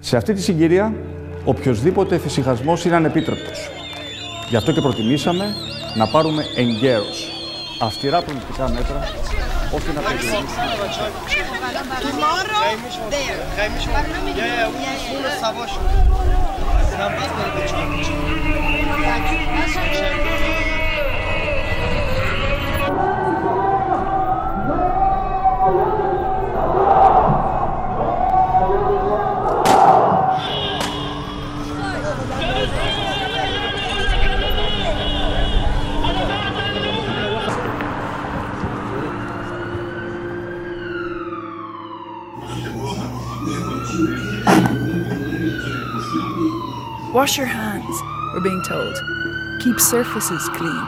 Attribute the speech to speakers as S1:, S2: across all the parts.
S1: Σε αυτή τη συγκυρία, οποιοδήποτε εφησυχασμό είναι ανεπίτρεπτο. Γι' αυτό και προτιμήσαμε να πάρουμε εγκαίρως αυστηρά προληπτικά μέτρα ώστε να περιορίσουμε.
S2: Wash your hands, we're being told. Keep surfaces clean.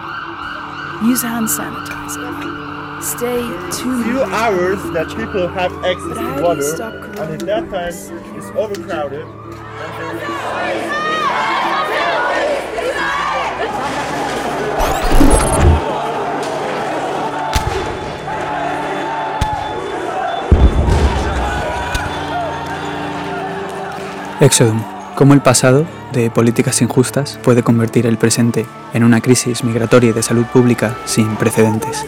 S2: Use hand sanitizer. Stay two
S3: few hours that people have access to
S2: how do you
S3: water, and at that time it's overcrowded.
S4: Exodum. Cómo el pasado de políticas injustas puede convertir el presente en una crisis migratoria y de salud pública sin precedentes.